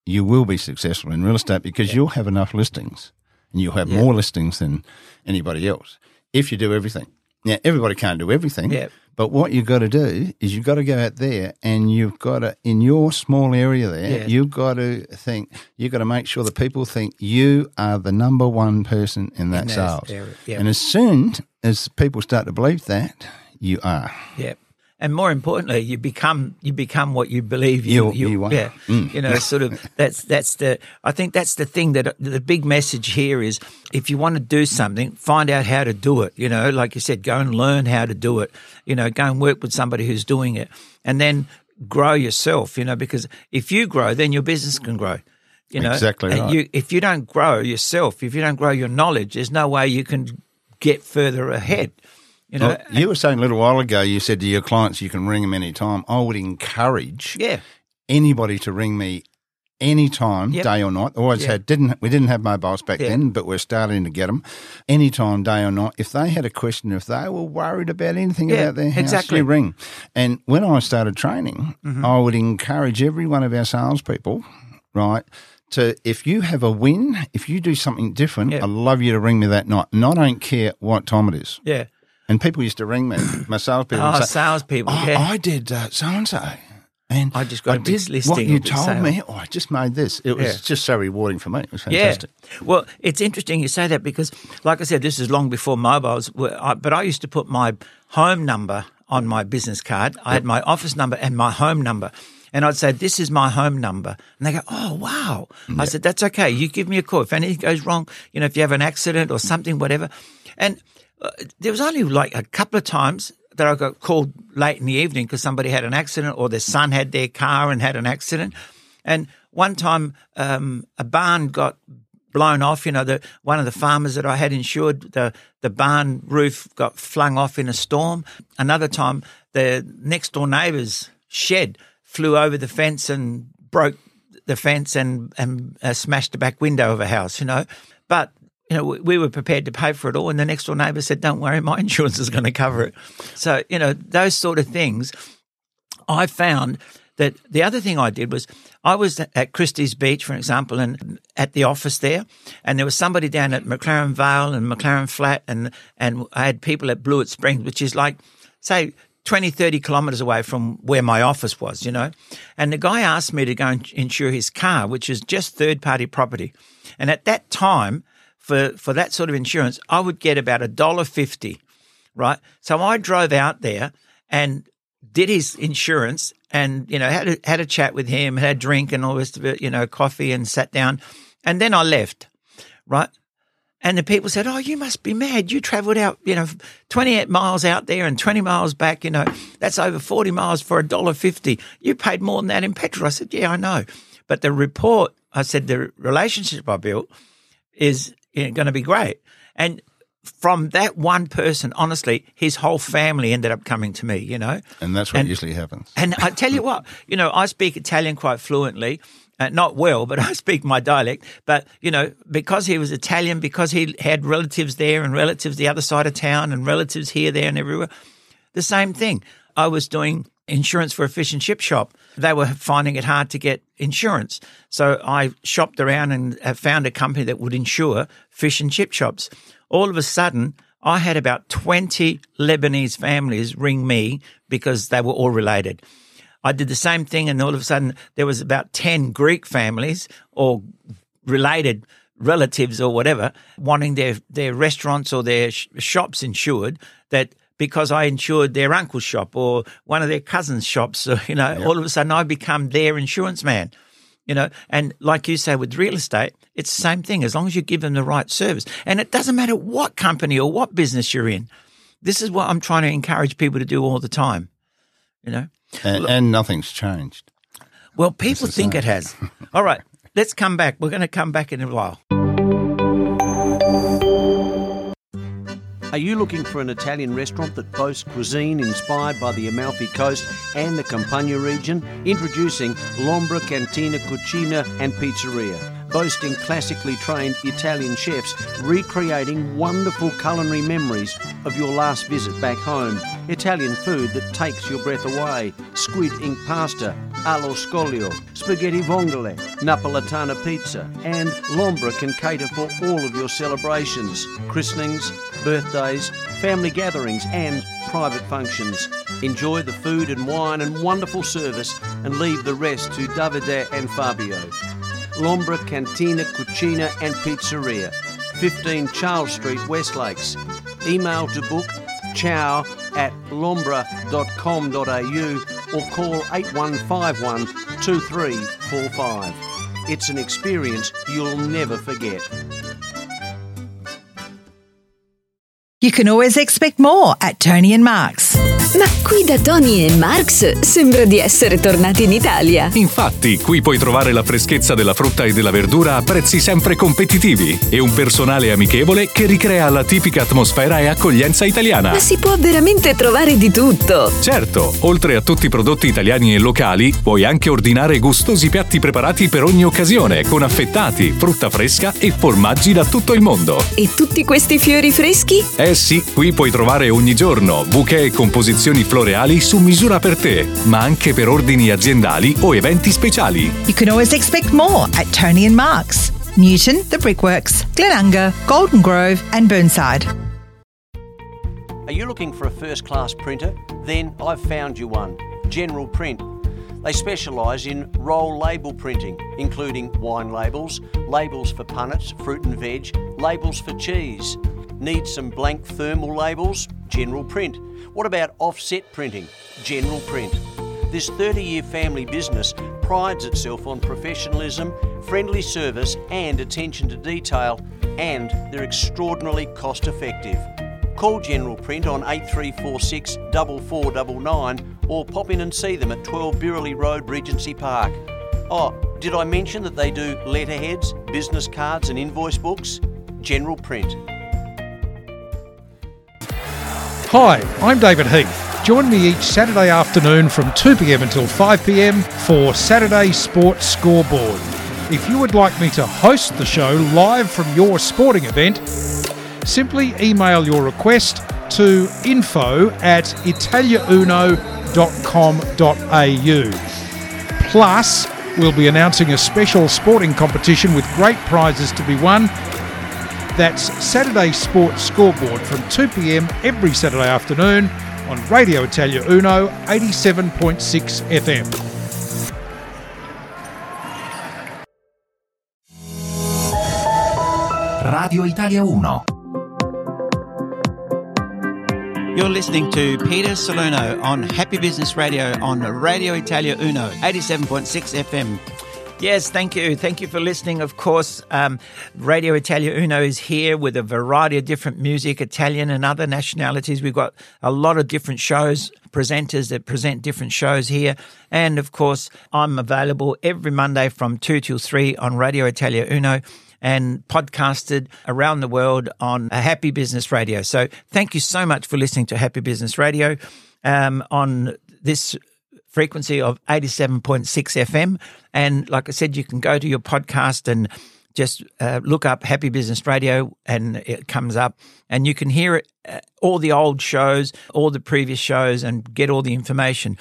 you will be successful in real estate because you'll have enough listings and you'll have
Yeah.
more listings than anybody else if you do everything. Now, everybody can't do everything,
Yeah.
but what you've got to do is you've got to go out there and you've got to, in your small area there,
Yeah.
you've got to think, you've got to make sure that people think you are the number one person in that
that
sales.
area.
And as soon as people start to believe that, you are.
Yeah. And more importantly, you become you become what you believe you
You- you are.
yeah.
Mm.
you know sort of that's that's the I think that's the thing that the big message here is if you want to do something find out how to do it you know? Like you said go and learn how to do it. You know go and work with somebody who's doing it. And then grow yourself you know? Because if you grow then your business can grow you know?
Exactly
and
right.
you if you don't grow yourself if you don't grow your knowledge there's no way you can get further ahead you know
Well, you were saying a little while ago, you said to your clients you can ring them anytime. I would encourage
yeah
anybody to ring me anytime,
Yep.
day or night. Always
Yeah.
had didn't we didn't have mobiles back
Yeah.
then, but we're starting to get them anytime, day or night. If they had a question, if they were worried about anything
Yeah,
about their house,
exactly.
ring. And when I started training,
Mhm.
I would encourage every one of our salespeople, right. To if you have a win, if you do something different, I'd love you to ring me that night. And I don't care what time it is.
yeah
And people used to ring me, [coughs] my salespeople.
Oh,
say,
salespeople,
"Oh,
yeah.
I did so and so, and
I just got
I
a
did
listing
what you told
sale."
me. Oh, I just made this. It was
Yeah.
just so rewarding for me. It was fantastic.
Yeah. Well, it's interesting you say that because, like I said, this is long before mobiles. Were, I, but I used to put my home number on my business card. I had my office number and my home number. And I'd say, This is my home number. And they go, Oh, wow. I said, That's okay. You give me a call. If anything goes wrong, you know, if you have an accident or something, whatever. And there was only like a couple of times that I got called late in the evening because somebody had an accident or their son had their car and had an accident. And one time, um, a barn got blown off. You know, the one of the farmers that I had insured, the the barn roof got flung off in a storm. Another time, the next door neighbour's shed flew over the fence and broke the fence and and uh, smashed the back window of a house. You know, but you know, we, we were prepared to pay for it all, and the next door neighbour said, "Don't worry, my [laughs] insurance is going to cover it." So you know, those sort of things. I found that the other thing I did was I was at Christie's Beach, for example, and at the office there, and there was somebody down at McLaren Vale and McLaren Flat, and and I had people at Blewett Springs, which is like, say, 20, 30 kilometres away from where my office was, you know. And the guy asked me to go and insure his car, which is just third party property. And at that time, for, for that sort of insurance, I would get about a dollar fifty, right? So I drove out there and did his insurance and, you know, had a, had a chat with him, had a drink and all this you know, coffee and sat down. And then I left, right? And the people said, Oh, you must be mad. You traveled out, you know, 28 miles out there and 20 miles back, you know, that's over 40 miles for a dollar fifty. You paid more than that in petrol. I said, Yeah, I know. But the report, I said, the relationship I built is you know, going to be great. And from that one person, honestly, his whole family ended up coming to me, you know.
And that's what
And-
usually happens.
And I tell you what, [laughs] you know, I speak Italian quite fluently. Uh, not well, but [laughs] I speak my dialect. But, you know, because he was Italian, because he had relatives there and relatives the other side of town and relatives here, there, and everywhere, the same thing. I was doing insurance for a fish and chip shop. They were finding it hard to get insurance. So I shopped around and found a company that would insure fish and chip shops. All of a sudden, I had about 20 Lebanese families ring me because they were all related. I did the same thing, and all of a sudden, there was about 10 Greek families or related relatives or whatever wanting their, their restaurants or their sh- shops insured that because I insured their uncle's shop or one of their cousins' shops, so, you know, all of a sudden I become their insurance man. You know, and like you say with real estate, it's the same thing as long as you give them the right service. And it doesn't matter what company or what business you're in. This is what I'm trying to encourage people to do all the time. You know?
And, and nothing's changed.
Well, people think it has. All right, [laughs] let's come back. We're going to come back in a while.
Are you looking for an Italian restaurant that boasts cuisine inspired by the Amalfi Coast and the Campania region? Introducing Lombra Cantina Cucina and Pizzeria. Boasting classically trained Italian chefs recreating wonderful culinary memories of your last visit back home. Italian food that takes your breath away. Squid ink pasta, allo scoglio, spaghetti vongole, Napolitana pizza, and Lombra can cater for all of your celebrations, christenings, birthdays, family gatherings, and private functions. Enjoy the food and wine and wonderful service and leave the rest to Davide and Fabio. Lombra Cantina Cucina and Pizzeria, 15 Charles Street, Westlakes. Email to book chow at lombra.com.au or call 8151 2345. It's an experience you'll never forget.
You can always expect more at Tony and Mark's.
Ma qui da Tony e Marx sembra di essere tornati in Italia.
Infatti, qui puoi trovare la freschezza della frutta e della verdura a prezzi sempre competitivi e un personale amichevole che ricrea la tipica atmosfera e accoglienza italiana.
Ma si può veramente trovare di tutto.
Certo, oltre a tutti i prodotti italiani e locali, puoi anche ordinare gustosi piatti preparati per ogni occasione, con affettati, frutta fresca e formaggi da tutto il mondo.
E tutti questi fiori freschi?
Eh sì, qui puoi trovare ogni giorno bouquet e composizioni floreali su misura per te, ma anche per ordini aziendali o eventi speciali.
You can always expect more at Tony and Mark's. Newton, The Brickworks, Glenunga, Golden Grove, and Burnside.
Are you looking for a first class printer? Then I've found you one General Print. They specialise in roll label printing, including wine labels, labels for punnets, fruit and veg, labels for cheese. Need some blank thermal labels? General Print. What about offset printing? General Print. This 30 year family business prides itself on professionalism, friendly service, and attention to detail, and they're extraordinarily cost effective. Call General Print on 8346 4499 or pop in and see them at 12 Burley Road, Regency Park. Oh, did I mention that they do letterheads, business cards, and invoice books? General Print.
Hi, I'm David Heath. Join me each Saturday afternoon from 2pm until 5pm for Saturday Sports Scoreboard. If you would like me to host the show live from your sporting event, simply email your request to info at italiauno.com.au. Plus, we'll be announcing a special sporting competition with great prizes to be won. That's Saturday Sports Scoreboard from 2pm every Saturday afternoon on Radio Italia Uno 87.6 FM.
Radio Italia 1.
You're listening to Peter Salerno on Happy Business Radio on Radio Italia Uno, 87.6 FM. Yes, thank you. Thank you for listening. Of course, um, Radio Italia Uno is here with a variety of different music, Italian and other nationalities. We've got a lot of different shows, presenters that present different shows here. And of course, I'm available every Monday from 2 till 3 on Radio Italia Uno and podcasted around the world on Happy Business Radio. So thank you so much for listening to Happy Business Radio um, on this frequency of 87.6 FM. And like I said, you can go to your podcast and just uh, look up Happy Business Radio and it comes up and you can hear it, uh, all the old shows, all the previous shows and get all the information.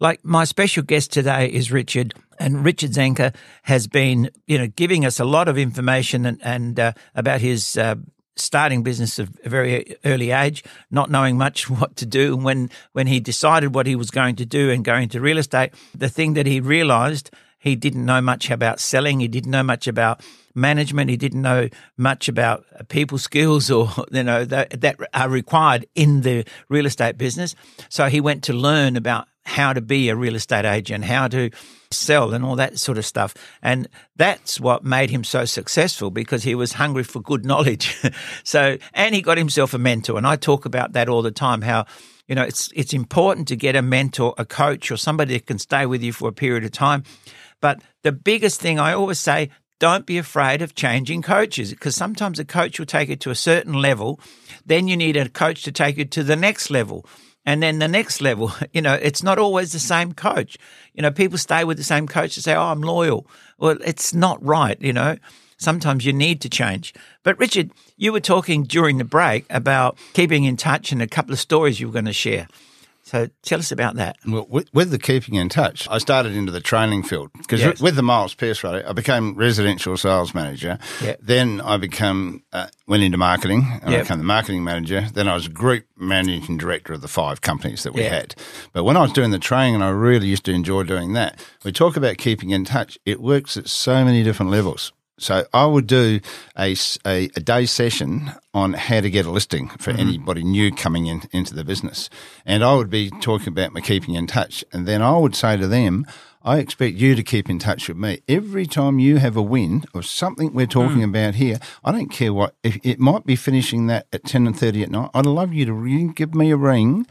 Like my special guest today is Richard and Richard Zenker has been, you know, giving us a lot of information and, and uh, about his uh, starting business at a very early age, not knowing much [laughs] what to do. And when when he decided what he was going to do and going into real estate, the thing that he realised he didn't know much about selling. He didn't know much about management. He didn't know much about people [laughs] skills or you know that, that are required in the real estate business. So he went to learn about how to be a real estate agent, how to sell and all that sort of stuff. And that's what made him so successful because he was hungry for good knowledge. [laughs] so, and he got himself a mentor. And I talk about that all the time, how, you know, it's, it's important to get a mentor, a coach or somebody that can stay with you for a period of time. But the biggest thing I always say, don't be afraid of changing coaches because sometimes a coach will take you to a certain level. Then you need a coach to take you to the next level and then the next level. [laughs] You know, it's not always the same coach. You know, people stay with the same coach and say, "Oh, I'm loyal." Well, it's not right. You know, sometimes you need to change. But Richard, you were talking during the break about keeping in touch and a couple of stories you were going to share. So tell us about that.
Well, with, with, the keeping in touch, I started into the training field because
Yes.
with the Miles Pierce rally, I became residential sales manager.
Yep.
Then I became uh, went into marketing. And I became the marketing manager. Then I was group managing director of the five companies that we
Yeah.
had. But when I was doing the training, and I really used to enjoy doing that, we talk about keeping in touch. It works at so many different levels. So I would do a a day session on how to get a listing for
Mhm.
anybody new coming in into the business. And I would be talking about my keeping in touch. And then I would say to them, I expect you to keep in touch with me. Every time you have a win of something we're talking
Mm.
about here, I don't care what, if it might be finishing that at 10 and 30 at night. I'd love you to ring, give me a ring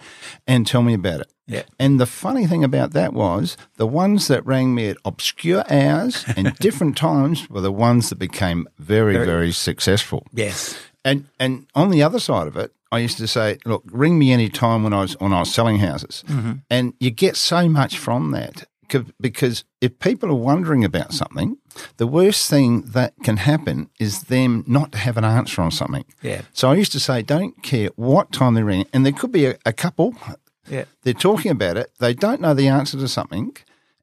and tell me about it.
Yeah.
And the funny thing about that was the ones that rang me at obscure hours and [laughs] different times were the ones that became very,
Very-
very, successful.
Yes.
And and on the other side of it, I used to say, look, ring me any time when I was when I was selling houses,
Mhm.
and you get so much from that because if people are wondering about something, the worst thing that can happen is them not to have an answer on something.
Yeah.
So I used to say, don't care what time they ring, and there could be a, a couple.
Yeah.
They're talking about it. They don't know the answer to something,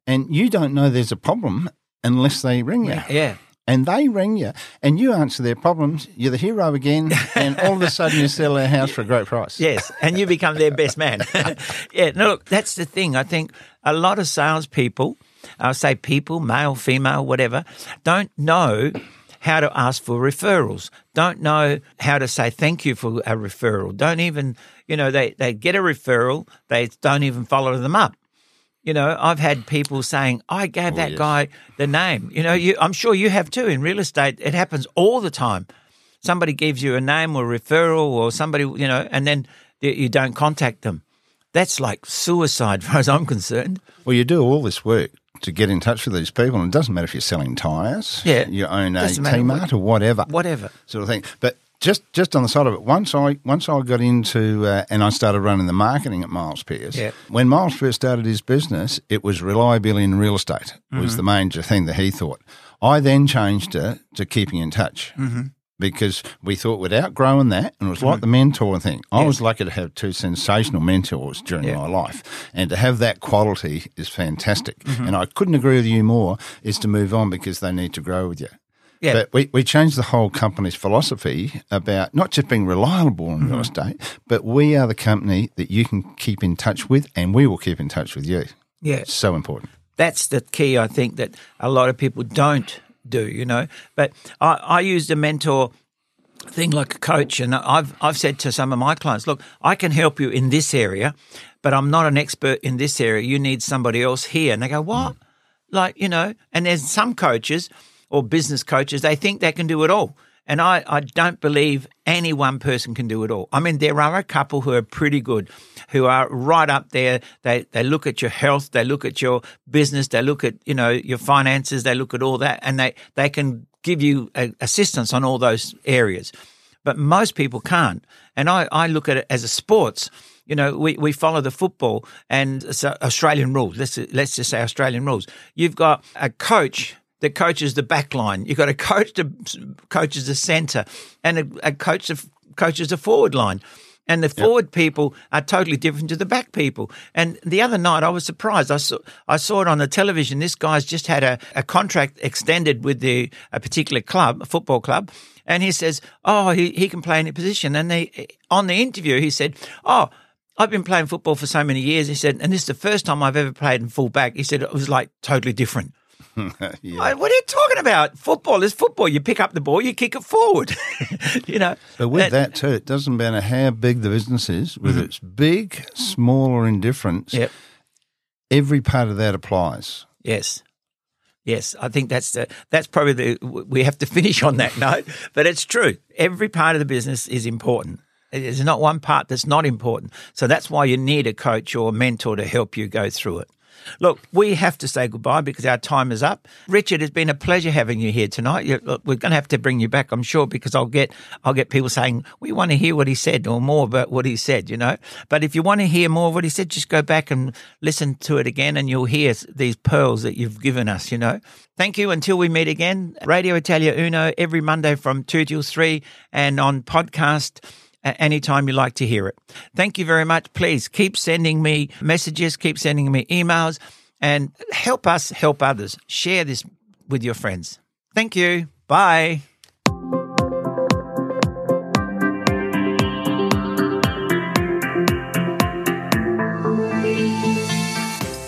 and you don't know there's a problem unless they ring you.
Yeah.
And they ring you, and you answer their problems. You're the hero again, and all of a sudden you sell their house for a great price.
Yes, and you become their best man. [laughs] yeah, no, look, that's the thing. I think a lot of salespeople, I'll say people, male, female, whatever, don't know how to ask for referrals, don't know how to say thank you for a referral, don't even, you know, they, they get a referral, they don't even follow them up. You know, I've had people saying, I gave
Oh,
that
yes.
guy the name. You know, you, I'm sure you have too in real estate. It happens all the time. Somebody gives you a name or referral or somebody, you know, and then you- don't contact them. That's like suicide, [laughs] as far as I'm concerned.
Well, you do all this work to get in touch with these people, and it doesn't matter if you're selling tyres,
Yeah.
you own a Kmart
what-
or whatever,
Whatever.
sort of thing. But just just on the side of it, once I once I got into uh, and I started running the marketing at Miles Pierce.
Yeah.
When Miles first started his business, it was reliability in real estate was
Mhm.
the major thing that he thought. I then changed it to keeping in touch.
Mhm.
Because we thought we'd outgrown that, and it was like the mentor thing. I was lucky to have two sensational mentors during
Yeah.
my life, and to have that quality is fantastic.
Mhm.
And I couldn't agree with you more. Is to move on because they need to grow with you.
Yeah.
But we, we changed the whole company's philosophy about not just being reliable in real
Mhm.
estate, but we are the company that you can keep in touch with, and we will keep in touch with you.
Yeah.
So important.
That's the key, I think, that a lot of people don't do, you know. But I, I used a mentor thing like a coach, and I've, I've said to some of my clients, look, I can help you in this area, but I'm not an expert in this area. You need somebody else here. And they go, what? Like, you know, and there's some coaches or business coaches, they think they can do it all. And I, I don't believe any one person can do it all. I mean, there are a couple who are pretty good, who are right up there. They they look at your health, they look at your business, they look at you know your finances, they look at all that, and they they can give you a, assistance on all those areas. But most people can't. And I, I look at it as a sports. You know, we, we follow the football and Australian rules. Let's let's just say Australian rules. You've got a coach that coaches the back line. You've got a coach that coaches the centre, and a, a coach that coaches the forward line. And the forward people are totally different to the back people. And the other night, I was surprised. I saw I saw it on the television. This guy's just had a, a contract extended with the a particular club, a football club, and he says, "Oh, he, he can play any position." And they on the interview, he said, "Oh." I've been playing football for so many years. He said, and this is the first time I've ever played in full back. He said it was like totally different. [laughs]
yeah.
I- What are you talking about? Football is football. You pick up the ball, you kick it forward. [laughs] you know.
But with
And-
that too, it doesn't matter how big the business is, whether
Mhm.
it's big, small, or indifferent.
Yep.
Every part of that applies.
Yes. Yes, I think that's the that's probably the we have to [laughs] finish on that note, but it's true. Every part of the business is important. There's not one part that's not important. So that's why you need a coach or a mentor to help you go through it. Look, we have to say goodbye because our time is up. Richard, it's been a pleasure having you here tonight. You- look, We're going to have to bring you back, I'm sure, because I'll get I'll get people saying we want to hear what he said or more about what he said. You know, but if you want to hear more of what he said, just go back and listen to it again, and you'll hear these pearls that you've given us. You know, thank you. Until we meet again, Radio Italia Uno every Monday from two till three, and on podcast anytime you like to hear it. Thank you very much. Please keep sending me messages, keep sending me emails, and help us help others. Share this with your friends. Thank you. Bye.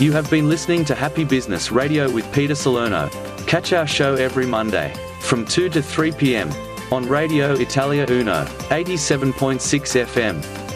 You have been listening to Happy Business Radio with Peter Salerno. Catch our show every Monday from 2 to 3 p.m. on Radio Italia Uno, 87.6 FM.